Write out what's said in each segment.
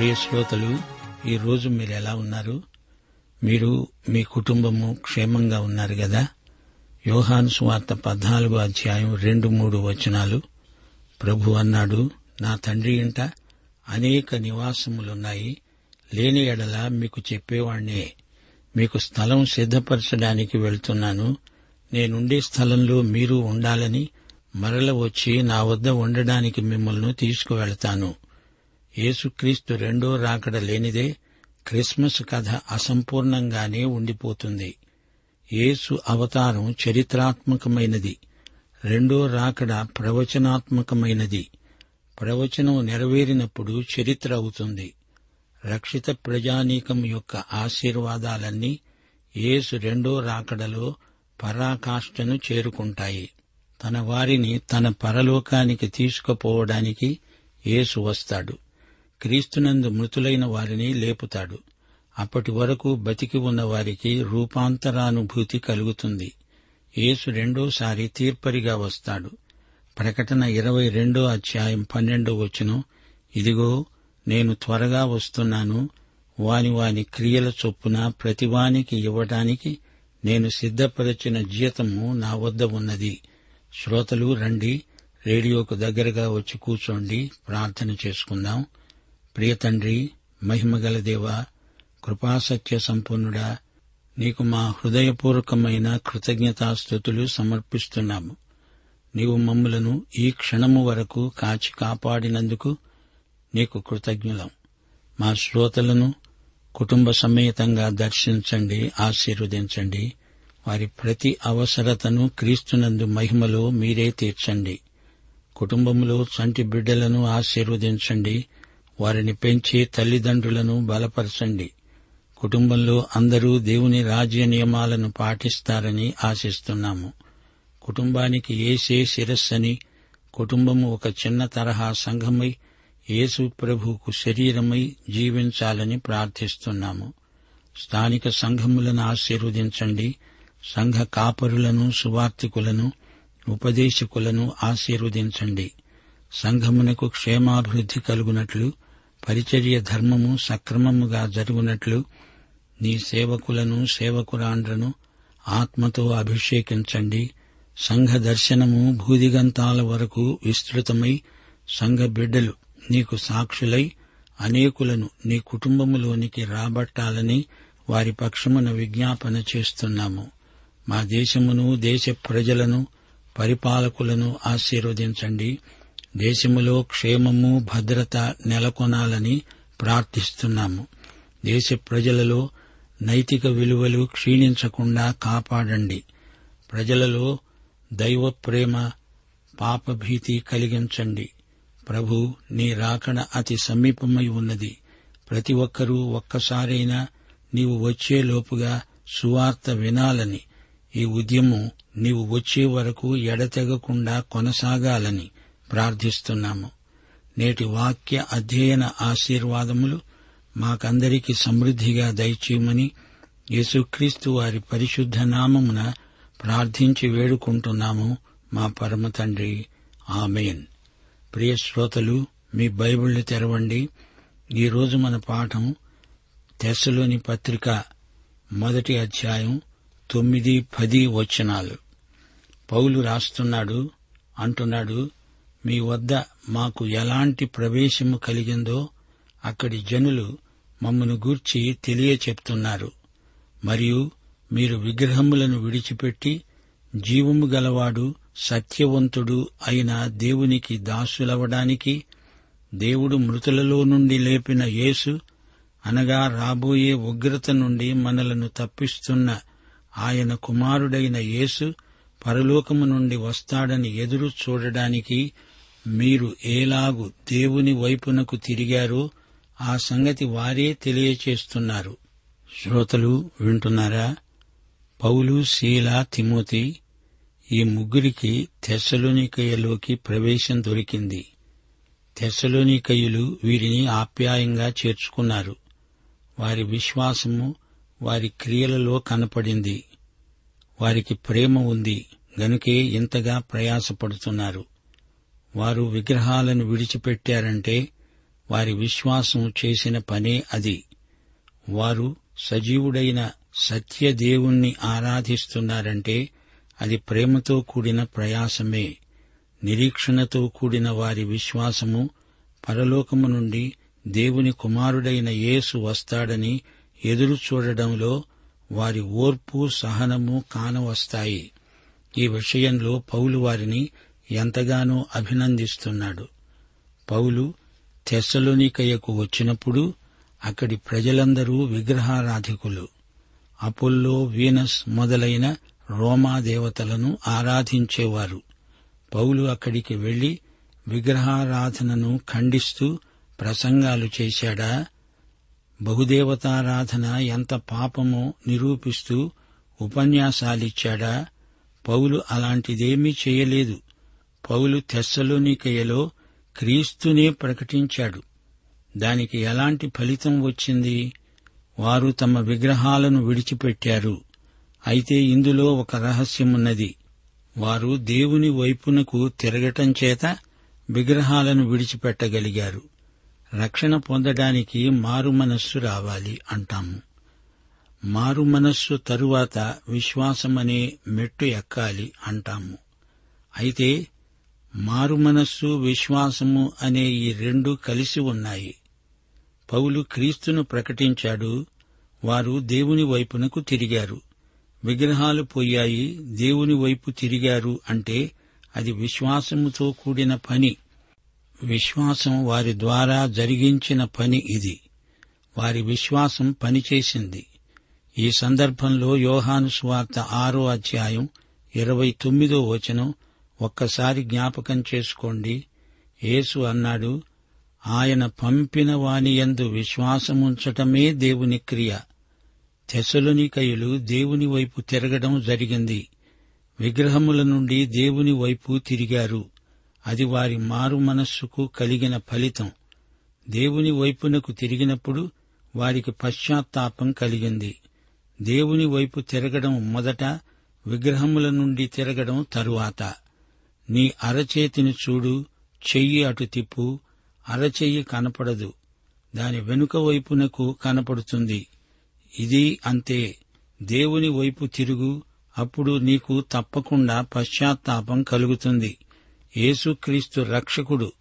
ప్రియ శ్రోతలు ఈరోజు మీరు ఎలా ఉన్నారు? మీరు మీ కుటుంబము క్షేమంగా ఉన్నారు కదా యోహాను సువార్త పద్నాలుగో అధ్యాయం రెండు మూడు వచనాలు. ప్రభు అన్నాడు నా తండ్రి ఇంట అనేక నివాసములున్నాయి. లేని ఎడల మీకు చెప్పేవాణ్ణే. మీకు స్థలం సిద్ధపరచడానికి వెళ్తున్నాను. నేనుండే స్థలంలో మీరు ఉండాలని మరల వచ్చి నా వద్ద ఉండడానికి మిమ్మల్ని తీసుకువెళతాను. యేసుక్రీస్తు రెండో రాకడ లేనిదే క్రిస్మస్ కథ అసంపూర్ణంగానే ఉండిపోతుంది. యేసు అవతారం చరిత్రాత్మకమైనది. రెండో రాకడ ప్రవచనాత్మకమైనది. ప్రవచనం నెరవేరినప్పుడు చరిత్ర అవుతుంది. రక్షిత ప్రజానీకం యొక్క ఆశీర్వాదాలన్నీ యేసు రెండో రాకడలో పరాకాష్ఠను చేరుకుంటాయి. తన వారిని తన పరలోకానికి తీసుకుపోవడానికి యేసు వస్తాడు. క్రీస్తునందు మృతులైన వారిని లేపుతాడు. అప్పటి వరకు బతికి ఉన్న వారికి రూపాంతరానుభూతి కలుగుతుంది. యేసు రెండోసారి తీర్పరిగా వస్తాడు. ప్రకటన ఇరవై రెండో అధ్యాయం పన్నెండో వచ్చును ఇదిగో నేను త్వరగా వస్తున్నాను. వాని వాని క్రియల చొప్పున ప్రతివానికి ఇవ్వటానికి నేను సిద్ధపరచిన జీతము నా వద్ద ఉన్నది. శ్రోతలు రండి రేడియోకు దగ్గరగా వచ్చి కూర్చోండి ప్రార్థన చేసుకుందాం. ప్రియ తండ్రి మహిమగల దేవా కృపాసత్య సంపూర్ణుడా నీకు మా హృదయపూర్వకమైన కృతజ్ఞతాస్థుతులు సమర్పిస్తున్నాము. నీవు మమ్ములను ఈ క్షణము వరకు కాచి కాపాడినందుకు నీకు కృతజ్ఞులం. మా శ్రోతలను కుటుంబ సమేతంగా దర్శించండి ఆశీర్వదించండి. వారి ప్రతి అవసరతను క్రీస్తునందు మహిమలో మీరే తీర్చండి. కుటుంబంలో చంటి బిడ్డలను ఆశీర్వదించండి. వారిని పెంచే తల్లిదండ్రులను బలపరచండి. కుటుంబంలో అందరూ దేవుని రాజ్య నియమాలను పాటిస్తారని ఆశిస్తున్నాము. కుటుంబానికి ఏసే శిరస్సని కుటుంబము ఒక చిన్న తరహా సంఘమై యేసు ప్రభువుకు శరీరమై జీవించాలని ప్రార్థిస్తున్నాము. స్థానిక సంఘములను ఆశీర్వదించండి. సంఘ కాపరులను సువార్తికులను ఉపదేశకులను ఆశీర్వదించండి. సంఘమునకు క్షేమాభివృద్ధి కలుగునట్లు పరిచర్య ధర్మము సక్రమముగా జరుగునట్లు నీ సేవకులను సేవకురాండ్రను ఆత్మతో అభిషేకించండి. సంఘ దర్శనము భూదిగంతాల వరకు విస్తృతమై సంఘ బిడ్డలు నీకు సాక్షులై అనేకులను నీ కుటుంబములోనికి రాబట్టాలని వారి పక్షమున విజ్ఞాపన చేస్తున్నాము. మా దేశమును దేశ ప్రజలను పరిపాలకులను ఆశీర్వదించండి. దేశములో క్షేమము భద్రత నెలకొనాలని ప్రార్థిస్తున్నాము. దేశ ప్రజలలో నైతిక విలువలు క్షీణించకుండా కాపాడండి. ప్రజలలో దైవ ప్రేమ పాపభీతి కలిగించండి. ప్రభు నీ రాకడ అతి సమీపమై ఉన్నది. ప్రతి ఒక్కరూ ఒక్కసారైనా నీవు వచ్చేలోపుగా సువార్త వినాలని. ఈ ఉద్యమం నీవు వచ్చే వరకు ఎడతెగకుండా కొనసాగాలని. ప్రార్థిస్తున్నాము. నేటి వాక్య అధ్యయన ఆశీర్వాదములు మాకందరికీ సమృద్దిగా దయచేయమని యేసుక్రీస్తు వారి పరిశుద్ధ నామమున ప్రార్థించి వేడుకుంటున్నాము. మా పరమ తండ్రి ఆమెన్. ప్రియ శ్రోతలు మీ బైబిళ్ళు తెరవండి. ఈరోజు మన పాఠం తెశలోని పత్రిక మొదటి అధ్యాయం తొమ్మిది పది వచనాలు. పౌలు రాస్తున్నాడు అంటున్నాడు మీ వద్ద మాకు ఎలాంటి ప్రవేశము కలిగిందో అక్కడి జనులు మమ్మను గూర్చి తెలియచెప్తున్నారు. మరియు మీరు విగ్రహములను విడిచిపెట్టి జీవము గలవాడు సత్యవంతుడు అయిన దేవునికి దాసులవడానికి దేవుడు మృతులలో నుండి లేపిన యేసు అనగా రాబోయే ఉగ్రత నుండి మనలను తప్పిస్తున్న ఆయన కుమారుడైన యేసు పరలోకము నుండి వస్తాడని ఎదురు చూడడానికి మీరు ఏలాగు దేవుని వైపునకు తిరిగారో ఆ సంగతి వారే తెలియచేస్తున్నారు. శ్రోతలు వింటున్నారా? పౌలు శీల తిమోతి ఈ ముగ్గురికి తెసలోనికయ్యలోకి ప్రవేశం దొరికింది. తెసలోనికయ్యులు వీరిని ఆప్యాయంగా చేర్చుకున్నారు. వారి విశ్వాసము వారి క్రియలలో కనపడింది. వారికి ప్రేమ ఉంది గనుకే ఇంతగా ప్రయాసపడుతున్నారు. వారు విగ్రహాలను విడిచిపెట్టారంటే వారి విశ్వాసం చేసిన పనే అది. వారు సజీవుడైన సత్యదేవుణ్ణి ఆరాధిస్తున్నారంటే అది ప్రేమతో కూడిన ప్రయాసమే. నిరీక్షణతో కూడిన వారి విశ్వాసము పరలోకము నుండి దేవుని కుమారుడైన యేసు వస్తాడని ఎదురు చూడడంలో వారి ఓర్పు సహనము కానవస్తాయి. ఈ విషయంలో పౌలు వారిని ఎంతగానో అభినందిస్తున్నాడు. పౌలు తెస్సలోనికయ్యకు వచ్చినప్పుడు అక్కడి ప్రజలందరూ విగ్రహారాధికులు. అపోల్లో వీనస్ మొదలైన రోమా దేవతలను ఆరాధించేవారు. పౌలు అక్కడికి వెళ్ళి విగ్రహారాధనను ఖండిస్తూ ప్రసంగాలు చేశాడా? బహుదేవతారాధన ఎంత పాపమో నిరూపిస్తూ ఉపన్యాసాలిచ్చాడా? పౌలు అలాంటిదేమీ చేయలేదు. పౌలు తెస్సలోనికయలో క్రీస్తునే ప్రకటించాడు. దానికి ఎలాంటి ఫలితం వచ్చింది? వారు తమ విగ్రహాలను విడిచిపెట్టారు. అయితే ఇందులో ఒక రహస్యమున్నది. వారు దేవుని వైపునకు తిరగటం చేత విగ్రహాలను విడిచిపెట్టగలిగారు. రక్షణ పొందడానికి మారు మనస్సు రావాలి అంటాము. మారు మనస్సు తరువాత విశ్వాసమనే మెట్టు ఎక్కాలి అంటాము. అయితే మారు మనస్సు విశ్వాసము అనే ఈ రెండు కలిసి ఉన్నాయి. పౌలు క్రీస్తును ప్రకటించాడు. వారు దేవుని వైపునకు తిరిగారు. విగ్రహాలు పోయాయి. దేవుని వైపు తిరిగారు అంటే అది విశ్వాసముతో కూడిన పని. విశ్వాసం వారి ద్వారా జరిగించిన పని ఇది. వారి విశ్వాసం పనిచేసింది. ఈ సందర్భంలో యోహాను స్వార్త ఆరో అధ్యాయం ఇరవై తొమ్మిదో వచనం ఒక్కసారి జ్ఞాపకం చేసుకోండి. యేసు అన్నాడు ఆయన పంపిన వానియందు విశ్వాసముంచటమే దేవుని క్రియ. తెసలునికయులు దేవుని వైపు తిరగడం జరిగింది. విగ్రహముల నుండి దేవుని వైపు తిరిగారు. అది వారి మారు మనస్సుకు కలిగిన ఫలితం. దేవుని వైపునకు తిరిగినప్పుడు వారికి పశ్చాత్తాపం కలిగింది. దేవుని వైపు తిరగడం మొదట విగ్రహముల నుండి తిరగడం తరువాత. నీ అరచేతిని చూడు చెయ్యి అటు తిప్పు అరచెయ్యి కనపడదు. దాని వెనుక వైపునకు కనపడుతుంది. ఇది అంతే. దేవుని వైపు తిరుగు అప్పుడు నీకు తప్పకుండా పశ్చాత్తాపం కలుగుతుంది. యేసుక్రీస్తు రక్షకుడు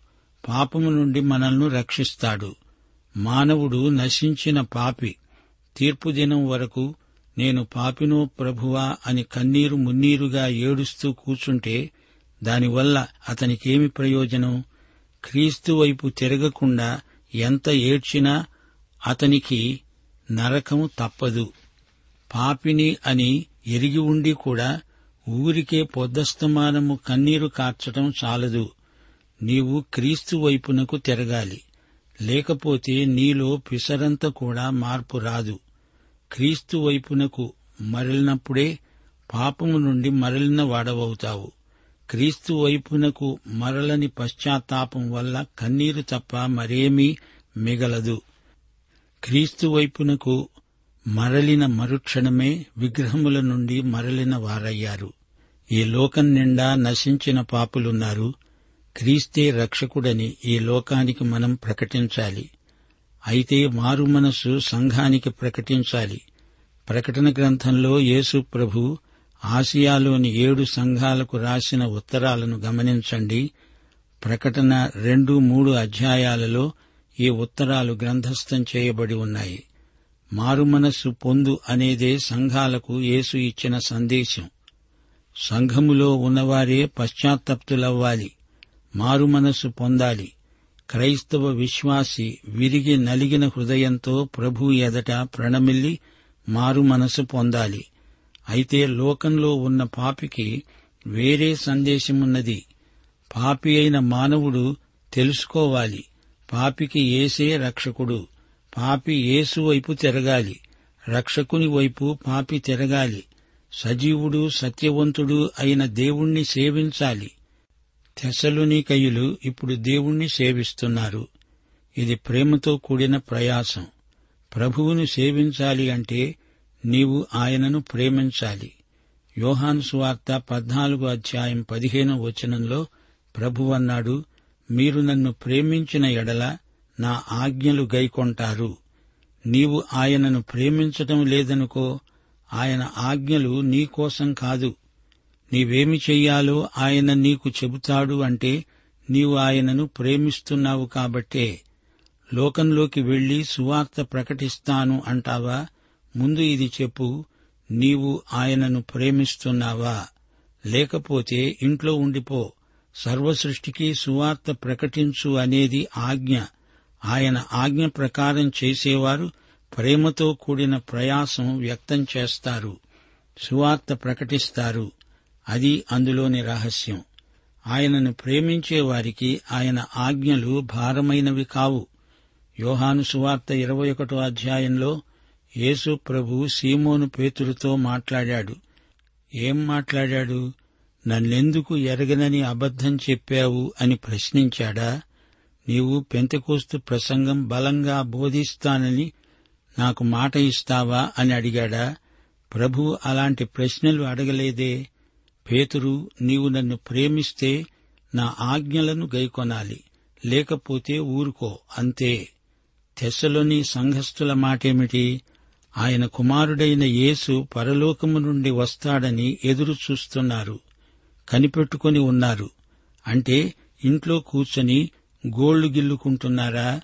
పాపము నుండి మనల్ని రక్షిస్తాడు. మానవుడు నశించిన పాపి. తీర్పు దినం వరకు నేను పాపినో ప్రభువా అని కన్నీరు మున్నీరుగా ఏడుస్తూ కూచుంటే దానివల్ల అతనికేమి ప్రయోజనం? క్రీస్తు వైపు తిరగకుండా ఎంత ఏడ్చినా అతనికి నరకము తప్పదు. పాపిని అని ఎరిగి ఉండి కూడా ఊరికే పొద్దస్తమానము కన్నీరు కార్చటం చాలదు. నీవు క్రీస్తు వైపునకు తిరగాలి. లేకపోతే నీలో పిసరంత కూడా మార్పు రాదు. క్రీస్తు వైపునకు మరలినప్పుడే పాపము నుండి మరలిన వాడవవుతావు క్రీస్తు వైపునకు మరలని పశ్చాత్తాపం వల్ల కన్నీరు తప్ప మరేమీ మిగలదు. క్రీస్తు వైపునకు మరలిన మరుక్షణమే విగ్రహముల నుండి మరలిన వారయ్యారు. ఈ లోకం నిండా నశించిన పాపులున్నారు. క్రీస్తే రక్షకుడని ఈ లోకానికి మనం ప్రకటించాలి. అయితే మారు మనస్సు సంఘానికి ప్రకటించాలి. ప్రకటన గ్రంథంలో యేసు ప్రభు ఆసియాలోని ఏడు సంఘాలకు రాసిన ఉత్తరాలను గమనించండి. ప్రకటన రెండు మూడు అధ్యాయాలలో ఈ ఉత్తరాలు గ్రంథస్థం చేయబడి ఉన్నాయి. మారుమనస్సు పొందు అనేదే సంఘాలకు యేసు ఇచ్చిన సందేశం. సంఘములో ఉన్నవారే పశ్చాత్తప్తులవ్వాలి. మారుమనస్సు పొందాలి. క్రైస్తవ విశ్వాసి విరిగి నలిగిన హృదయంతో ప్రభు ఎదట ప్రణమిల్లి మారు మనసు పొందాలి. అయితే లోకంలో ఉన్న పాపికి వేరే సందేశమున్నది. పాపి అయిన మానవుడు తెలుసుకోవాలి. పాపికి ఏసే రక్షకుడు. పాపి యేసు వైపు తిరగాలి. రక్షకుని వైపు పాపి తిరగాలి. సజీవుడు సత్యవంతుడు అయిన దేవుణ్ణి సేవించాలి. తెసలునికయులు ఇప్పుడు దేవుణ్ణి సేవిస్తున్నారు. ఇది ప్రేమతో కూడిన ప్రయాసం. ప్రభువును సేవించాలి అంటే నీవు ఆయనను ప్రేమించాలి. యోహాను సువార్త పద్నాలుగు అధ్యాయం పదిహేను వచనంలో ప్రభువన్నాడు మీరు నన్ను ప్రేమించిన ఎడల నా ఆజ్ఞలు గైకొంటారు. నీవు ఆయనను ప్రేమించటం లేదనుకో ఆయన ఆజ్ఞలు నీకోసం కాదు. నీవేమి చెయ్యాలో ఆయన నీకు చెబుతాడు అంటే నీవు ఆయనను ప్రేమిస్తున్నావు కాబట్టే. లోకంలోకి వెళ్ళి సువార్త ప్రకటిస్తాను అంటావా? ముందు ఇది చెప్పు నీవు ఆయనను ప్రేమిస్తున్నావా? లేకపోతే ఇంట్లో ఉండిపో. సర్వసృష్టికి సువార్త ప్రకటించు అనేది ఆజ్ఞ. ఆయన ఆజ్ఞ ప్రకారం చేసేవారు ప్రేమతో కూడిన ప్రయాసం వ్యక్తం చేస్తారు. సువార్త ప్రకటిస్తారు. అది అందులోని రహస్యం. ఆయనను ప్రేమించే వారికి ఆయన ఆజ్ఞలు భారమైనవి కావు. యోహాను సువార్త ఇరవై ఒకటో అధ్యాయంలో యేసు ప్రభు సీమోను పేతురుతో మాట్లాడాడు. ఏం మాట్లాడాడు? నన్నెందుకు ఎరగనని అబద్ధం చెప్పావు అని ప్రశ్నించాడా? నీవు పెంతకోస్తు ప్రసంగం బలంగా బోధిస్తానని నాకు మాట ఇస్తావా అని అడిగాడా? ప్రభు అలాంటి ప్రశ్నలు అడగలేదే. పేతురు నీవు నన్ను ప్రేమిస్తే నా ఆజ్ఞలను గైకొనాలి. లేకపోతే ఊరుకో అంతే. తెస్సలోని సంఘస్థుల మాటేమిటి? ఆయన కుమారుడైన యేసు పరలోకము నుండి వస్తాడని ఎదురు చూస్తున్నారు. కనిపెట్టుకుని ఉన్నారు. అంటే ఇంట్లో కూర్చొని గోళ్ళు గిల్లుకుంటున్నారా?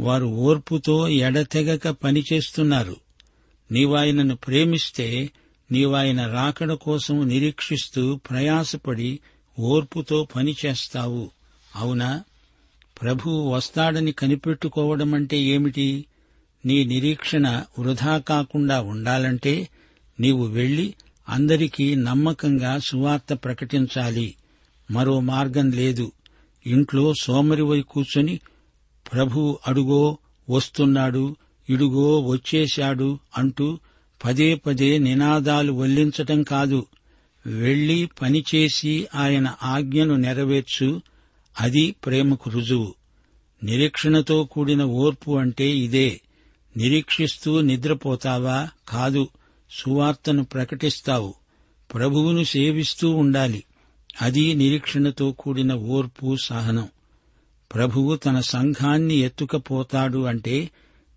వారు ఓర్పుతో ఎడతెగక పనిచేస్తున్నారు. నీవాయనను ప్రేమిస్తే నీవాయన రాకడ కోసం నిరీక్షిస్తూ ప్రయాసపడి ఓర్పుతో పనిచేస్తావు. అవునా? ప్రభువు వస్తాడని కనిపెట్టుకోవడమంటే ఏమిటి? నీ నిరీక్షణ వృధా కాకుండా ఉండాలంటే నీవు వెళ్ళి అందరికీ నమ్మకంగా సువార్త ప్రకటించాలి. మరో మార్గం లేదు. ఇంట్లో సోమరివై కూర్చొని ప్రభు అడుగో వస్తున్నాడు ఇడుగో వచ్చేశాడు అంటూ పదే పదే నినాదాలు వల్లించటం కాదు. వెళ్ళి పనిచేసి ఆయన ఆజ్ఞను నెరవేర్చు. అది ప్రేమకు రుజువు. నిరీక్షణతో కూడిన ఓర్పు అంటే ఇదే. నిరీక్షిస్తూ నిద్రపోతావా? కాదు సువార్తను ప్రకటిస్తావు. ప్రభువును సేవిస్తూ ఉండాలి. అది నిరీక్షణతో కూడిన ఓర్పు సహనం. ప్రభువు తన సంఘాన్ని ఎత్తుకపోతాడు అంటే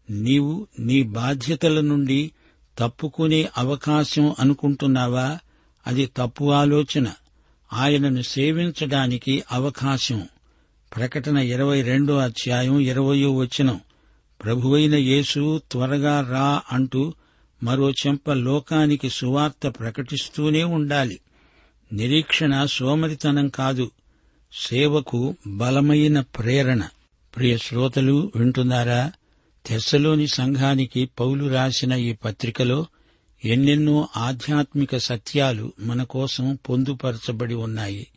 నీవు నీ బాధ్యతల నుండి తప్పుకునే అవకాశం అనుకుంటున్నావా? అది తప్పు ఆలోచన. ఆయనను సేవించడానికి అవకాశం. ప్రకటన ఇరవై రెండో అధ్యాయం ఇరవయో వచనం. ప్రభువైన యేసు త్వరగా రా అంటూ మరో చెంప లోకానికి సువార్త ప్రకటిస్తూనే ఉండాలి. నిరీక్షణ సోమరితనం కాదు సేవకు బలమైన ప్రేరణ. ప్రియ శ్రోతలు వింటున్నారా? తెస్సలోని సంఘానికి పౌలు రాసిన ఈ పత్రికలో ఎన్నెన్నో ఆధ్యాత్మిక సత్యాలు మన కోసం పొందుపరచబడి ఉన్నాయి.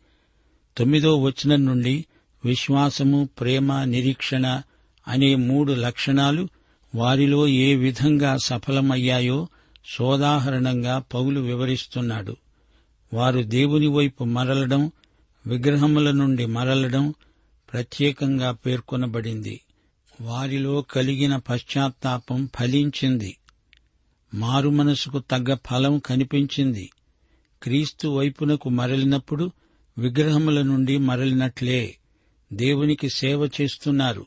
తొమ్మిదో వచనం నుండి విశ్వాసము ప్రేమ నిరీక్షణ అనే మూడు లక్షణాలు వారిలో ఏ విధంగా సఫలమయ్యాయో సోదాహరణంగా పౌలు వివరిస్తున్నాడు. వారు దేవుని వైపు మరలడం విగ్రహముల నుండి మరలడం ప్రత్యేకంగా పేర్కొనబడింది. వారిలో కలిగిన పశ్చాత్తాపం ఫలించింది. మారుమనసుకు తగ్గ ఫలం కనిపించింది. క్రీస్తు వైపునకు మరలినప్పుడు విగ్రహముల నుండి మరలినట్లే దేవునికి సేవ చేస్తున్నారు.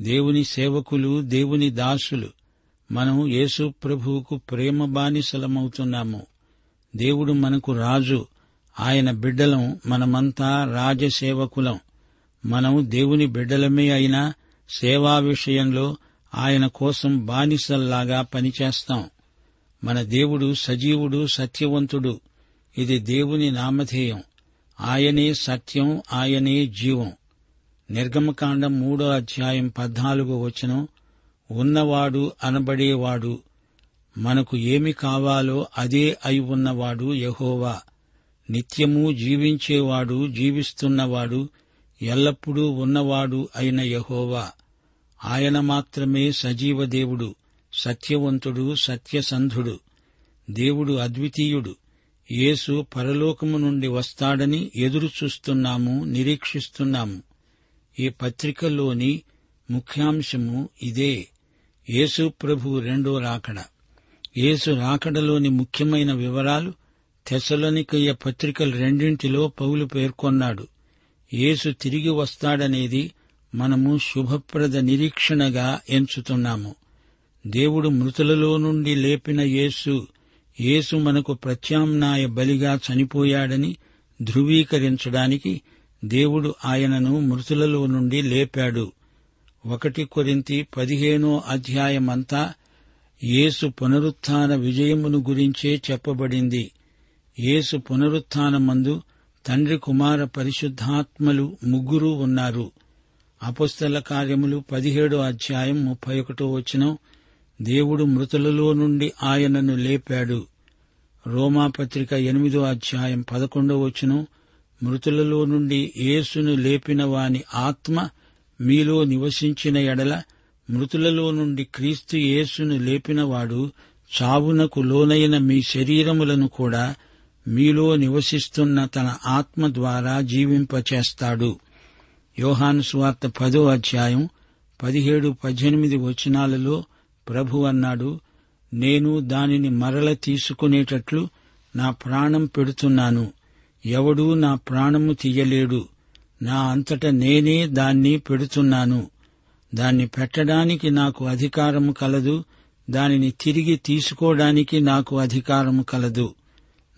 దేవుని సేవకులు దేవుని దాసులు. మనం యేసు ప్రభువుకు ప్రేమ బానిసలమవుతున్నాము. దేవుడు మనకు రాజు. ఆయన బిడ్డలం మనమంతా రాజసేవకులం. మనం దేవుని బిడ్డలమే అయినా సేవా విషయంలో ఆయన కోసం బానిసల్లాగా పనిచేస్తాం. మన దేవుడు సజీవుడు సత్యవంతుడు. ఇది దేవుని నామధేయం. ఆయనే సత్యం ఆయనే జీవం. నిర్గమకాండం మూడో అధ్యాయం పద్నాలుగో వచనం ఉన్నవాడు అనబడేవాడు. మనకు ఏమి కావాలో అదే అయి ఉన్నవాడు యహోవా. నిత్యము జీవించేవాడు జీవిస్తున్నవాడు ఎల్లప్పుడూ ఉన్నవాడు అయిన యహోవా. ఆయన మాత్రమే సజీవ దేవుడు సత్యవంతుడు సత్యసంధుడు. దేవుడు అద్వితీయుడు. యేసు పరలోకము నుండి వస్తాడని ఎదురుచూస్తున్నాము నిరీక్షిస్తున్నాము. ఈ పత్రికలోని ముఖ్యాంశము ఇదే. యేసు ప్రభు రెండో రాకడ. యేసు రాకడలోని ముఖ్యమైన వివరాలు తెసలోనికయ్య పత్రికలు రెండింటిలో పౌలు పేర్కొన్నాడు. యేసు తిరిగి వస్తాడనేది మనము శుభప్రద నిరీక్షణగా ఎంచుతున్నాము. దేవుడు మృతులలో నుండి లేపిన యేసు యేసు మనకు ప్రత్యామ్నాయ బలిగా చనిపోయాడని ధృవీకరించడానికి దేవుడు ఆయనను మృతులలో నుండి లేపాడు. ఒకటి కొరింతి పదిహేనో అధ్యాయమంతా యేసు పునరుత్థాన విజయమును గురించే చెప్పబడింది. యేసు పునరుత్థానమందు తండ్రి కుమార పరిశుద్ధాత్మలు ముగ్గురు ఉన్నారు. అపుస్తల కార్యములు పదిహేడో అధ్యాయం ముప్పై ఒకటో వచనం దేవుడు మృతులలో నుండి ఆయనను లేపాడు. రోమాపత్రిక ఎనిమిదో అధ్యాయం పదకొండో వచనం మృతులలో నుండి యేసును లేపిన వాని ఆత్మ మీలో నివసించిన ఎడల మృతులలో నుండి క్రీస్తు యేసును లేపినవాడు చావునకు లోనైన మీ శరీరములను కూడా మీలో నివసిస్తున్న తన ఆత్మ ద్వారా జీవింపచేస్తాడు. యోహాను స్వార్త పదో అధ్యాయం పదిహేడు పద్దెనిమిది వచనాలలో ప్రభు అన్నాడు నేను దానిని మరల తీసుకునేటట్లు నా ప్రాణం పెడుతున్నాను. ఎవడూ నా ప్రాణము తీయలేడు. నా అంతట నేనే దాన్ని పెడుతున్నాను దాన్ని పెట్టడానికి నాకు అధికారము కలదు. దానిని తిరిగి తీసుకోవడానికి నాకు అధికారము కలదు.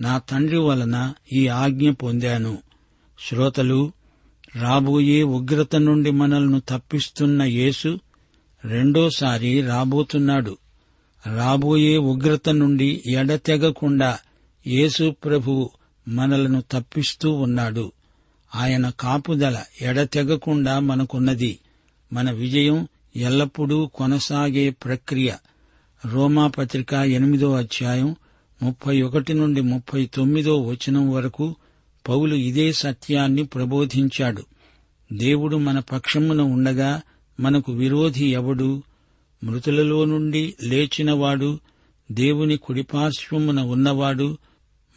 నా తండ్రి వలన ఈ ఆజ్ఞ పొందాను. శ్రోతలు రాబోయే ఉగ్రత నుండి మనల్ని తప్పిస్తున్న యేసు రెండోసారి రాబోతున్నాడు. రాబోయే ఉగ్రత నుండి ఎడతెగకుండా యేసు ప్రభు మనలను తప్పిస్తూ ఉన్నాడు. ఆయన కాపుదల ఎడతెగకుండా మనకున్నది. మన విజయం ఎల్లప్పుడూ కొనసాగే ప్రక్రియ. రోమాపత్రిక ఎనిమిదో అధ్యాయం ముప్పై ఒకటి నుండి ముప్పై తొమ్మిదో వచనం వరకు పౌలు ఇదే సత్యాన్ని ప్రబోధించాడు. దేవుడు మన పక్షమున ఉండగా మనకు విరోధి ఎవడు? మృతులలో నుండి లేచినవాడు దేవుని కుడిపార్శ్వమున ఉన్నవాడు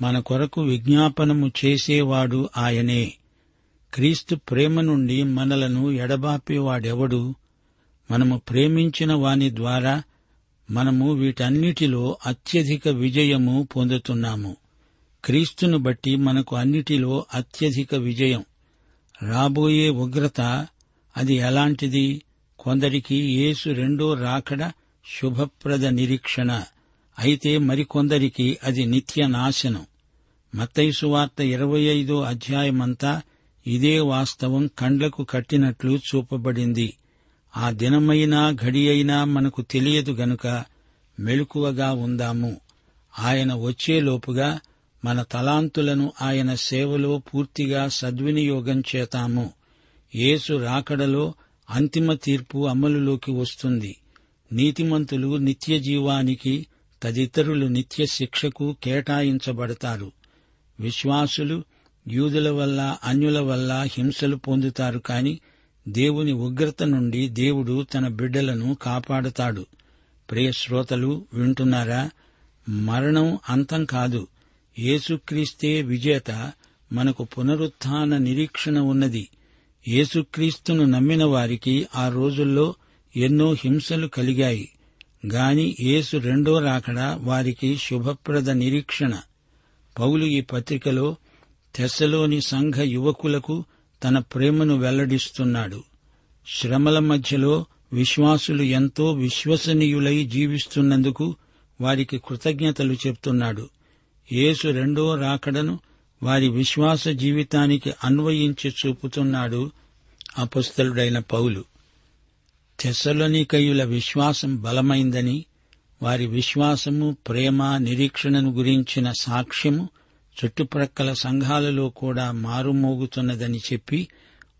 మన కొరకు విజ్ఞాపనము చేసేవాడు ఆయనే. క్రీస్తు ప్రేమ నుండి మనలను ఎడబాపేవాడెవడు? మనము ప్రేమించిన వాని ద్వారా మనము వీటన్నిటిలో అత్యధిక విజయము పొందుతున్నాము. క్రీస్తును బట్టి మనకు అన్నిటిలో అత్యధిక విజయం. రాబోయే ఉగ్రత అది ఎలాంటిది? కొందరికి యేసు రెండో రాకడ శుభప్రద నిరీక్షణ. అయితే మరికొందరికి అది నిత్య నాశనం మత్తైసు వార్త ఇరవై ఐదో అధ్యాయమంతా ఇదే వాస్తవం కండ్లకు కట్టినట్లు చూపబడింది. ఆ దినమైనా ఘడి అయినా మనకు తెలియదు గనుక మెలకువగా ఉందాము. ఆయన వచ్చేలోపుగా మన తలాంతులను ఆయన సేవలో పూర్తిగా సద్వినియోగం చేతాము. యేసు రాకడలో అంతిమ తీర్పు అమలులోకి వస్తుంది. నీతిమంతులు నిత్య జీవానికి తదితరులు నిత్య శిక్షకు కేటాయించబడతారు. విశ్వాసులు యూదుల వల్ల అన్యుల వల్ల హింసలు పొందుతారు కాని దేవుని ఉగ్రత నుండి దేవుడు తన బిడ్డలను కాపాడుతాడు. ప్రియశ్రోతలు వింటున్నారా? మరణం అంతం కాదు. యేసుక్రీస్తే విజేత మనకు పునరుత్థాన నిరీక్షణ ఉన్నది. యేసుక్రీస్తును నమ్మిన వారికి ఆ రోజుల్లో ఎన్నో హింసలు కలిగాయి. గాని యేసు రెండో రాకడ వారికి శుభప్రద నిరీక్షణ. పౌలు ఈ పత్రికలో తెస్సలోని సంఘ యువకులకు తన ప్రేమను వెల్లడిస్తున్నాడు. శ్రమల మధ్యలో విశ్వాసులు ఎంతో విశ్వసనీయులై జీవిస్తున్నందుకు వారికి కృతజ్ఞతలు చెప్తున్నాడు. యేసు రెండో రాకడను వారి విశ్వాస జీవితానికి అన్వయించి చూపుతున్నాడు అపస్థలుడైన పౌలు. తెసలోనికయుల విశ్వాసం బలమైందని వారి విశ్వాసము ప్రేమ నిరీక్షణను గురించిన సాక్ష్యము చుట్టుప్రక్కల సంఘాలలో కూడా మారుమోగుతున్నదని చెప్పి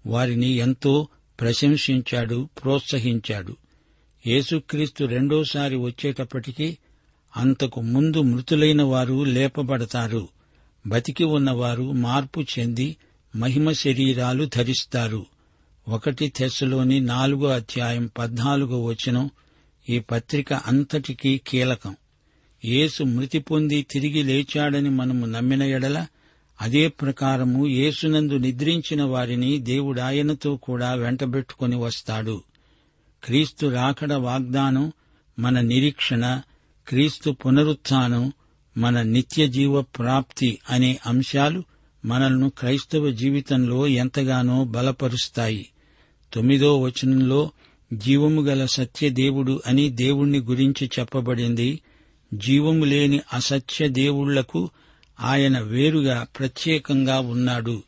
వారిని ఎంతో ప్రశంసించాడు ప్రోత్సహించాడు. యేసుక్రీస్తు రెండోసారి వచ్చేటప్పటికీ అంతకు ముందు మృతులైన వారు లేపబడతారు బతికి ఉన్నవారు మార్పు చెంది మహిమ శరీరాలు ధరిస్తారు. ఒకటి తెస్సులోని నాలుగో అధ్యాయం పద్నాలుగో వచనం ఈ పత్రిక అంతటికీ కీలకం. యేసు మృతి పొంది తిరిగి లేచాడని మనము నమ్మిన ఎడల అదే ప్రకారము యేసునందు నిద్రించిన వారిని దేవుడాయనతో కూడా వెంటబెట్టుకుని వస్తాడు. క్రీస్తు రాకడ వాగ్దానం మన నిరీక్షణ క్రీస్తు పునరుత్నం మన నిత్య జీవ ప్రాప్తి అనే అంశాలు మనల్ని క్రైస్తవ జీవితంలో ఎంతగానో బలపరుస్తాయి. తొమ్మిదో వచనంలో జీవము గల సత్యదేవుడు అని దేవుణ్ణి గురించి చెప్పబడింది. జీవము లేని అసత్య దేవుళ్ళకు ఆయన వేరుగా ప్రత్యేకంగా ఉన్నాడు.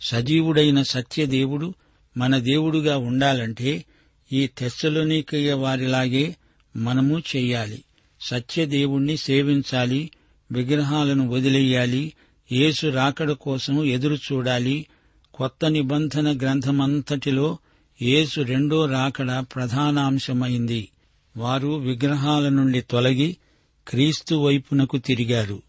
సజీవుడైన సత్యదేవుడు మన దేవుడుగా ఉండాలంటే ఈ తెస్సలోనికయ్య వారిలాగే మనము చెయ్యాలి సత్యదేవుణ్ణి సేవించాలి విగ్రహాలను వదిలేయాలి యేసు రాకడ కోసం ఎదురు చూడాలి కొత్త నిబంధన గ్రంథమంతటిలో యేసు రెండో రాకడ ప్రధానాంశమైంది. వారు విగ్రహాల నుండి తొలగి క్రీస్తు వైపునకు తిరిగారు.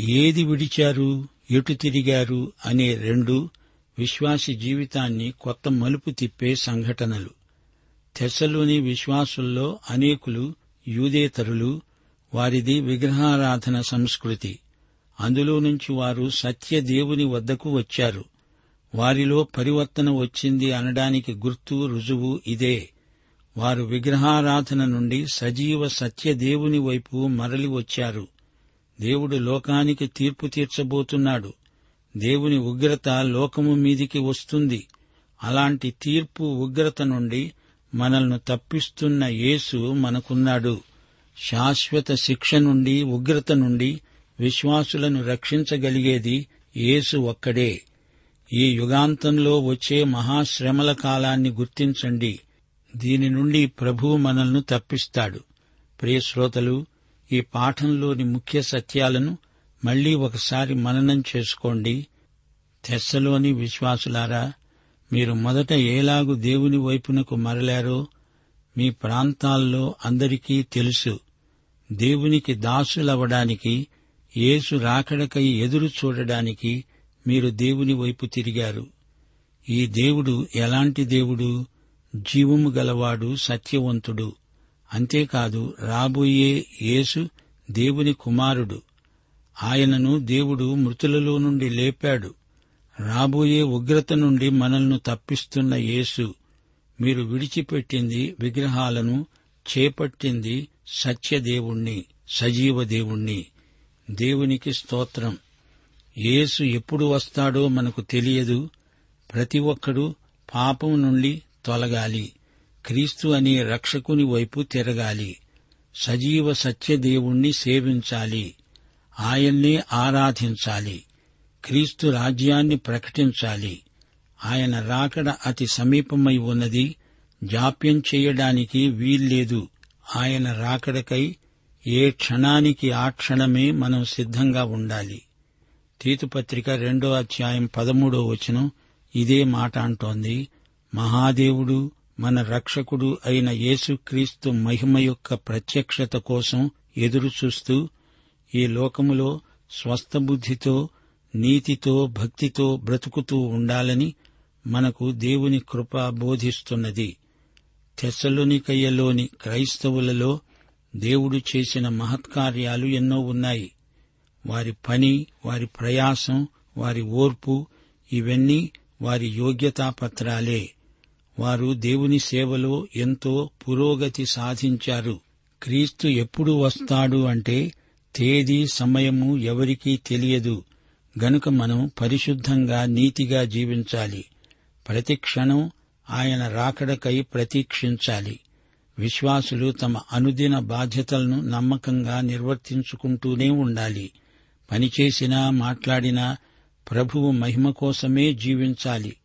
ఏది విడిచారు ఎటు తిరిగారు అనే రెండు విశ్వాసి జీవితాన్ని కొత్త మలుపు తిప్పే సంఘటనలు. తెస్సలోని విశ్వాసుల్లో అనేకులు యూదేతరులు వారిది విగ్రహారాధన సంస్కృతి. అందులో నుంచి వారు సత్యదేవుని వద్దకు వచ్చారు. వారిలో పరివర్తన వచ్చింది అనడానికి గుర్తు రుజువు ఇదే. వారు విగ్రహారాధన నుండి సజీవ సత్యదేవుని వైపు మరలి వచ్చారు. దేవుడు లోకానికి తీర్పు తీర్చబోతున్నాడు. దేవుని ఉగ్రత లోకము మీదికి వస్తుంది. అలాంటి తీర్పు ఉగ్రత నుండి మనల్ని తప్పిస్తున్న యేసు మనకున్నాడు. శాశ్వత శిక్ష నుండి ఉగ్రత నుండి విశ్వాసులను రక్షించగలిగేది యేసు ఒక్కడే. ఈ యుగాంతంలో వచ్చే మహాశ్రమల కాలాన్ని గుర్తించండి. దీని నుండి ప్రభు మనల్ని తప్పిస్తాడు. ప్రియశ్రోతలు ఈ పాఠంలోని ముఖ్య సత్యాలను మళ్ళీ ఒకసారి మననం చేసుకోండి. తెస్సలోని విశ్వాసులారా మీరు మొదట ఏలాగు దేవుని వైపునకు మరలారో మీ ప్రాంతాల్లో అందరికీ తెలుసు. దేవునికి దాసులవడానికి యేసు రాకడకై ఎదురు చూడడానికి మీరు దేవుని వైపు తిరిగారు. ఈ దేవుడు ఎలాంటి దేవుడు? జీవము గలవాడు సత్యవంతుడు. అంతేకాదు రాబోయే యేసు దేవుని కుమారుడు. ఆయనను దేవుడు మృతులలో నుండి లేపాడు. రాబోయే ఉగ్రత నుండి మనల్ని తప్పిస్తున్న యేసు మీరు విడిచిపెట్టింది విగ్రహాలను చేపట్టింది సత్యదేవుణ్ణి సజీవ దేవుణ్ణి. దేవునికి స్తోత్రం. యేసు ఎప్పుడు వస్తాడో మనకు తెలియదు. ప్రతి ఒక్కడూ పాపం నుండి తొలగాలి. క్రీస్తు అనే రక్షకుని వైపు తిరగాలి. సజీవ సత్యదేవుణ్ణి సేవించాలి. ఆయన్నే ఆరాధించాలి. క్రీస్తు రాజ్యాన్ని ప్రకటించాలి. ఆయన రాకడ అతి సమీపమై ఉన్నది. జాప్యం చేయడానికి వీల్లేదు. ఆయన రాకడకై ఏ క్షణానికి ఆ క్షణమే మనం సిద్ధంగా ఉండాలి. తీతుపత్రిక రెండో అధ్యాయం పదమూడో వచనం ఇదే మాట అంటోంది. మహాదేవుడు మన రక్షకుడు అయిన యేసుక్రీస్తు మహిమ యొక్క ప్రత్యక్షత కోసం ఎదురుచూస్తూ ఈ లోకములో స్వస్థబుద్ధితో నీతితో భక్తితో బ్రతుకుతూ ఉండాలని మనకు దేవుని కృప బోధిస్తున్నది. తెసలునికయ్యలోని క్రైస్తవులలో దేవుడు చేసిన మహత్కార్యాలు ఎన్నో ఉన్నాయి. వారి పని వారి ప్రయాసం వారి ఓర్పు ఇవన్నీ వారి యోగ్యతాపత్రాలే. వారు దేవుని సేవలో ఎంతో పురోగతి సాధించారు. క్రీస్తు ఎప్పుడు వస్తాడు అంటే తేదీ సమయము ఎవరికీ తెలియదు. గనుక మనం పరిశుద్ధంగా నీతిగా జీవించాలి. ప్రతి క్షణం ఆయన రాకడకై ప్రతీక్షించాలి. విశ్వాసులు తమ అనుదిన బాధ్యతలను నమ్మకంగా నిర్వర్తించుకుంటూనే ఉండాలి. పనిచేసినా మాట్లాడినా ప్రభువు మహిమ కోసమే జీవించాలి.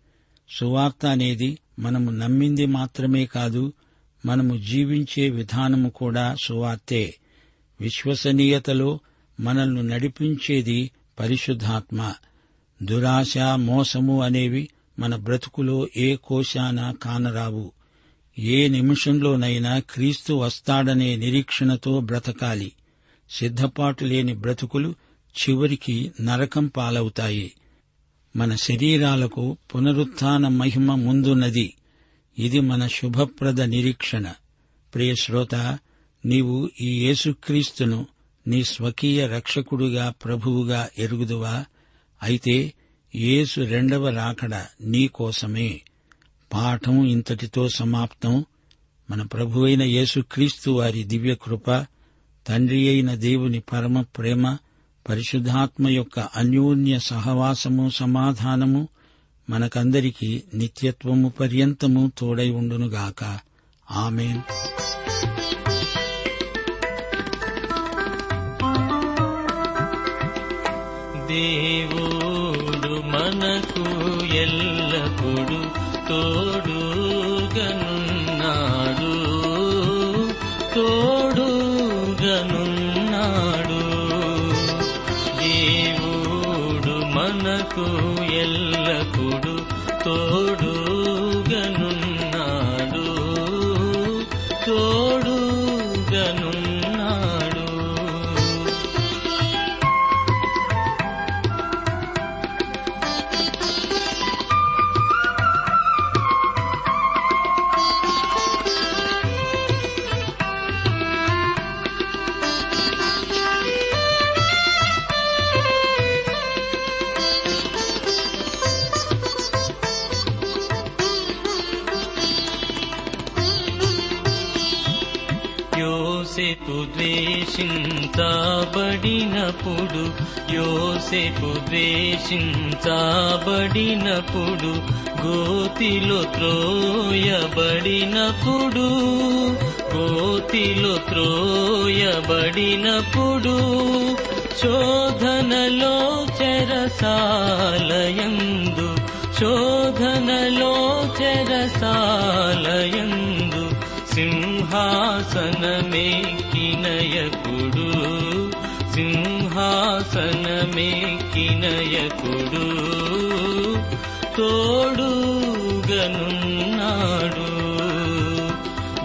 సువార్త అనేది మనము నమ్మింది మాత్రమే కాదు మనము జీవించే విధానము కూడా సువార్తే. విశ్వసనీయతలో మనల్ని నడిపించేది పరిశుద్ధాత్మ. దురాశ మోసము అనేవి మన బ్రతుకులో ఏ కోశాన కానరావు. ఏ నిమిషంలోనైనా క్రీస్తు వస్తాడనే నిరీక్షణతో బ్రతకాలి. సిద్ధపాటు లేని బ్రతుకులు చివరికి నరకం పాలవుతాయి. మన శరీరాలకు పునరుత్న మహిమ ముందున్నది. ఇది మన శుభప్రద నిరీక్షణ. ప్రియ శ్రోత నీవు ఈ యేసుక్రీస్తును నీ స్వకీయ రక్షకుడుగా ప్రభువుగా ఎరుగుదువా? అయితే యేసు రెండవ రాకడ నీకోసమే పాఠం ఇంతటితో సమాప్తం. మన ప్రభువైన యేసుక్రీస్తు వారి దివ్యకృప తండ్రి అయిన దేవుని పరమ ప్రేమ పరిశుద్ధాత్మ యొక్క అన్యోన్య సహవాసము సమాధానము మనకందరికీ నిత్యత్వము పర్యంతము తోడై ఉండునుగాక. ఆమెన్. దేవుడు మనకు ఎల్లప్పుడు తోడుగనున్నాడు మనకు యోసేపు ద్వేషించబడినప్పుడు గోతిలో త్రోయబడినప్పుడు గోతిలో త్రోయబడినప్పుడు శోధనలో చెరసాలయందు శోధనలో చెరసాలయందు సింహాసనమే కినయకుడు సింహ సింహాసనమేకినయకుడు తోడుగనున్నాడు.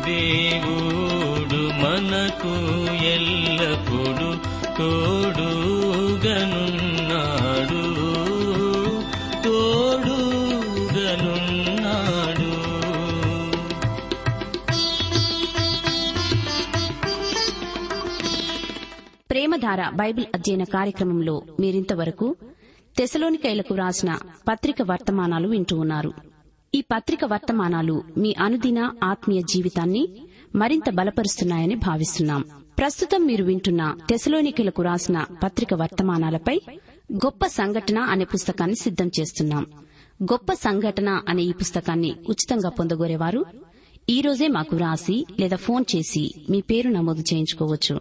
దేవుడు మనకు ఎల్లప్పుడు తో ప్రేమధార బైబిల్ అధ్యయన కార్యక్రమంలో మీరింతవరకు తెసలోనికైలకు వ్రాసిన పత్రిక వర్తమానాలు వింటూ ఉన్నారు. ఈ పత్రిక వర్తమానాలు మీ అనుదిన ఆత్మీయ జీవితాన్ని మరింత బలపరుస్తున్నాయని భావిస్తున్నాం. ప్రస్తుతం మీరు వింటున్న తెసలోనికలకు రాసిన పత్రిక వర్తమానాలపై గొప్ప సంఘటన అనే పుస్తకాన్ని సిద్దం చేస్తున్నాం. గొప్ప సంఘటన అనే ఈ పుస్తకాన్ని ఉచితంగా పొందగోరేవారు. ఈ రోజే మాకు వ్రాసి లేదా ఫోన్ చేసి మీ పేరు నమోదు చేయించుకోవచ్చు.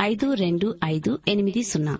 ఐదు రెండు ఐదు ఎనిమిది సున్నా.